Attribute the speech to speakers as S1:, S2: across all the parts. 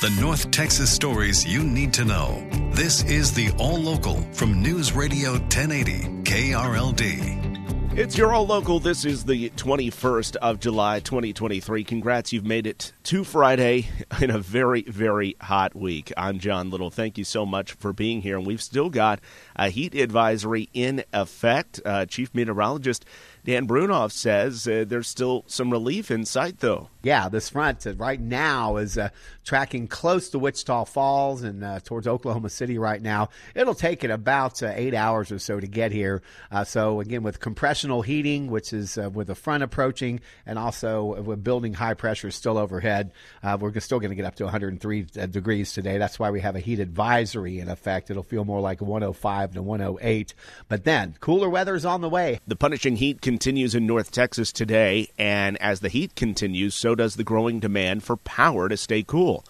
S1: The North Texas stories you need to know. This is the All Local from News Radio 1080 KRLD.
S2: It's your all local. This is the 21st of July, 2023. Congrats, you've made it to Friday in a very, very hot week. I'm John Little. Thank you so much for being here. And we've still got a heat advisory in effect. Uh, Chief Meteorologist Dan Brunoff says uh, there's still some relief in sight, though.
S3: Yeah, this front uh, right now is uh, tracking close to Wichita Falls and uh, towards Oklahoma City right now. It'll take it about eight hours or so to get here. So, again, with compressional heating, which is with the front approaching, and also with building high pressure still overhead, Uh, we're still going to get up to 103 uh, degrees today. That's why we have a heat advisory in effect. It'll feel more like 105 to 108. But then, cooler weather is on the way.
S2: The punishing heat continues in North Texas today, and as the heat continues, so does the growing demand for power to stay cool.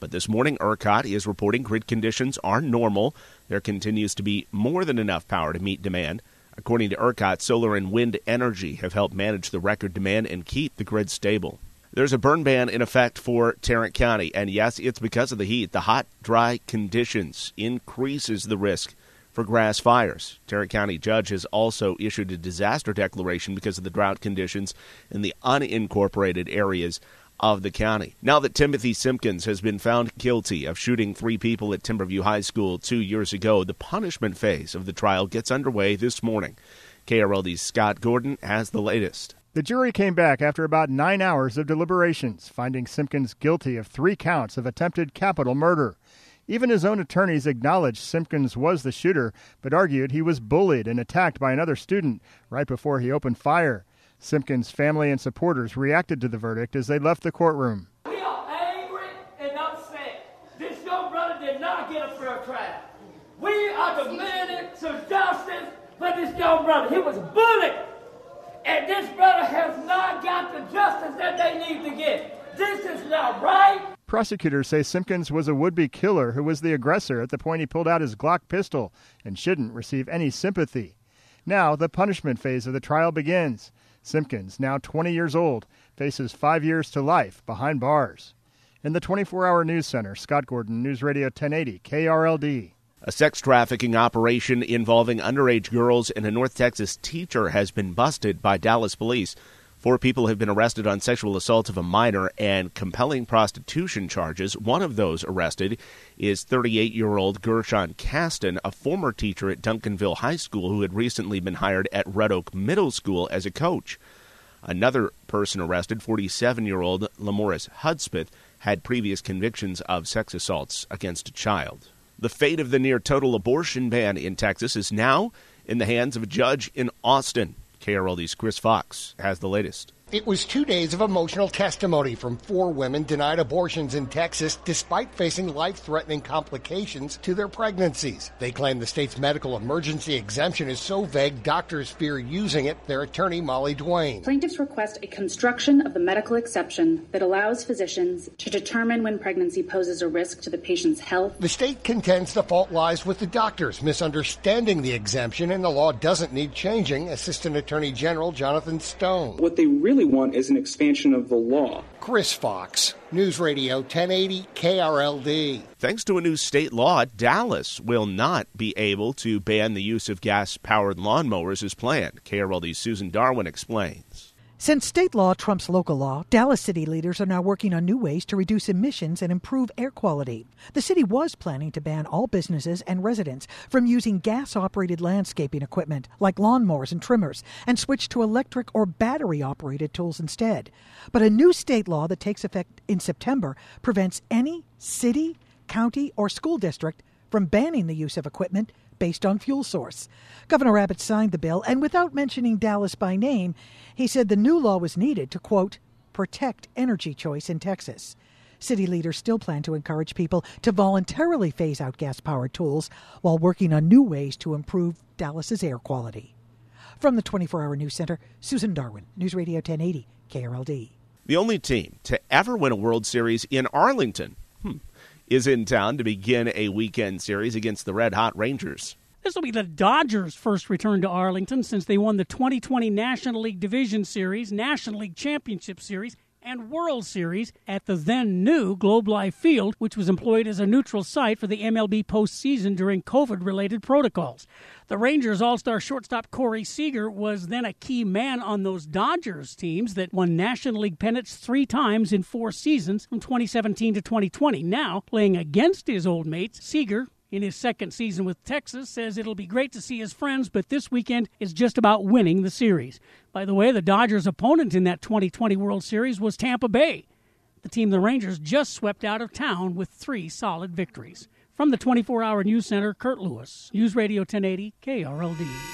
S2: But this morning, ERCOT is reporting grid conditions are normal. There continues to be more than enough power to meet demand. According to ERCOT, solar and wind energy have helped manage the record demand and keep the grid stable. There's a burn ban in effect for Tarrant County, and yes, it's because of the heat. The hot, dry conditions increases the risk for grass fires. Tarrant County judge has also issued a disaster declaration because of the drought conditions in the unincorporated areas of the county. Now that Timothy Simpkins has been found guilty of shooting three people at Timberview High School two years ago, the punishment phase of the trial gets underway this morning. KRLD's Scott Gordon has the latest.
S4: The jury came back after about nine hours of deliberations, finding Simpkins guilty of three counts of attempted capital murder. Even his own attorneys acknowledged Simpkins was the shooter, but argued he was bullied and attacked by another student right before he opened fire. Simpkins' family and supporters reacted to the verdict as they left the courtroom.
S5: We are angry and upset. This young brother did not get a fair trial. We are demanding some justice for this young brother. He was bullied, and this brother the justice that they need to get. This is not right.
S4: Prosecutors say Simpkins was a would be killer who was the aggressor at the point he pulled out his Glock pistol and shouldn't receive any sympathy. Now, the punishment phase of the trial begins. Simpkins, now 20 years old, faces five years to life behind bars. In the 24 hour news center, Scott Gordon, News Radio 1080, KRLD.
S2: A sex trafficking operation involving underage girls and a North Texas teacher has been busted by Dallas police. Four people have been arrested on sexual assault of a minor and compelling prostitution charges. One of those arrested is 38 year old Gershon Caston, a former teacher at Duncanville High School who had recently been hired at Red Oak Middle School as a coach. Another person arrested, 47 year old Lamoris Hudspeth, had previous convictions of sex assaults against a child. The fate of the near total abortion ban in Texas is now in the hands of a judge in Austin. KRLD's Chris Fox has the latest.
S6: It was two days of emotional testimony from four women denied abortions in Texas despite facing life threatening complications to their pregnancies. They claim the state's medical emergency exemption is so vague, doctors fear using it. Their attorney, Molly Duane.
S7: Plaintiffs request a construction of the medical exception that allows physicians to determine when pregnancy poses a risk to the patient's health.
S6: The state contends the fault lies with the doctors misunderstanding the exemption and the law doesn't need changing. Assistant Attorney General Jonathan Stone.
S8: What they really want is an expansion of the law.
S6: Chris Fox, News Radio 1080 KRLD.
S2: Thanks to a new state law, Dallas will not be able to ban the use of gas powered lawnmowers as planned. KRLD's Susan Darwin explains.
S9: Since state law trumps local law, Dallas city leaders are now working on new ways to reduce emissions and improve air quality. The city was planning to ban all businesses and residents from using gas operated landscaping equipment like lawnmowers and trimmers and switch to electric or battery operated tools instead. But a new state law that takes effect in September prevents any city, county, or school district from banning the use of equipment based on fuel source. Governor Abbott signed the bill, and without mentioning Dallas by name, he said the new law was needed to, quote, protect energy choice in Texas. City leaders still plan to encourage people to voluntarily phase out gas powered tools while working on new ways to improve Dallas's air quality. From the 24 hour news center, Susan Darwin, News Radio 1080, KRLD.
S2: The only team to ever win a World Series in Arlington is in town to begin a weekend series against the Red Hot Rangers.
S10: This will be the Dodgers' first return to Arlington since they won the 2020 National League Division Series, National League Championship Series, and World Series at the then new Globe Life Field, which was employed as a neutral site for the MLB postseason during COVID related protocols. The Rangers All Star shortstop Corey Seager was then a key man on those Dodgers teams that won National League pennants three times in four seasons from 2017 to 2020. Now, playing against his old mates, Seager in his second season with Texas says it'll be great to see his friends, but this weekend is just about winning the series. By the way, the Dodgers' opponent in that 2020 World Series was Tampa Bay, the team the Rangers just swept out of town with three solid victories. From the 24 hour news center, Kurt Lewis, News Radio 1080, KRLD.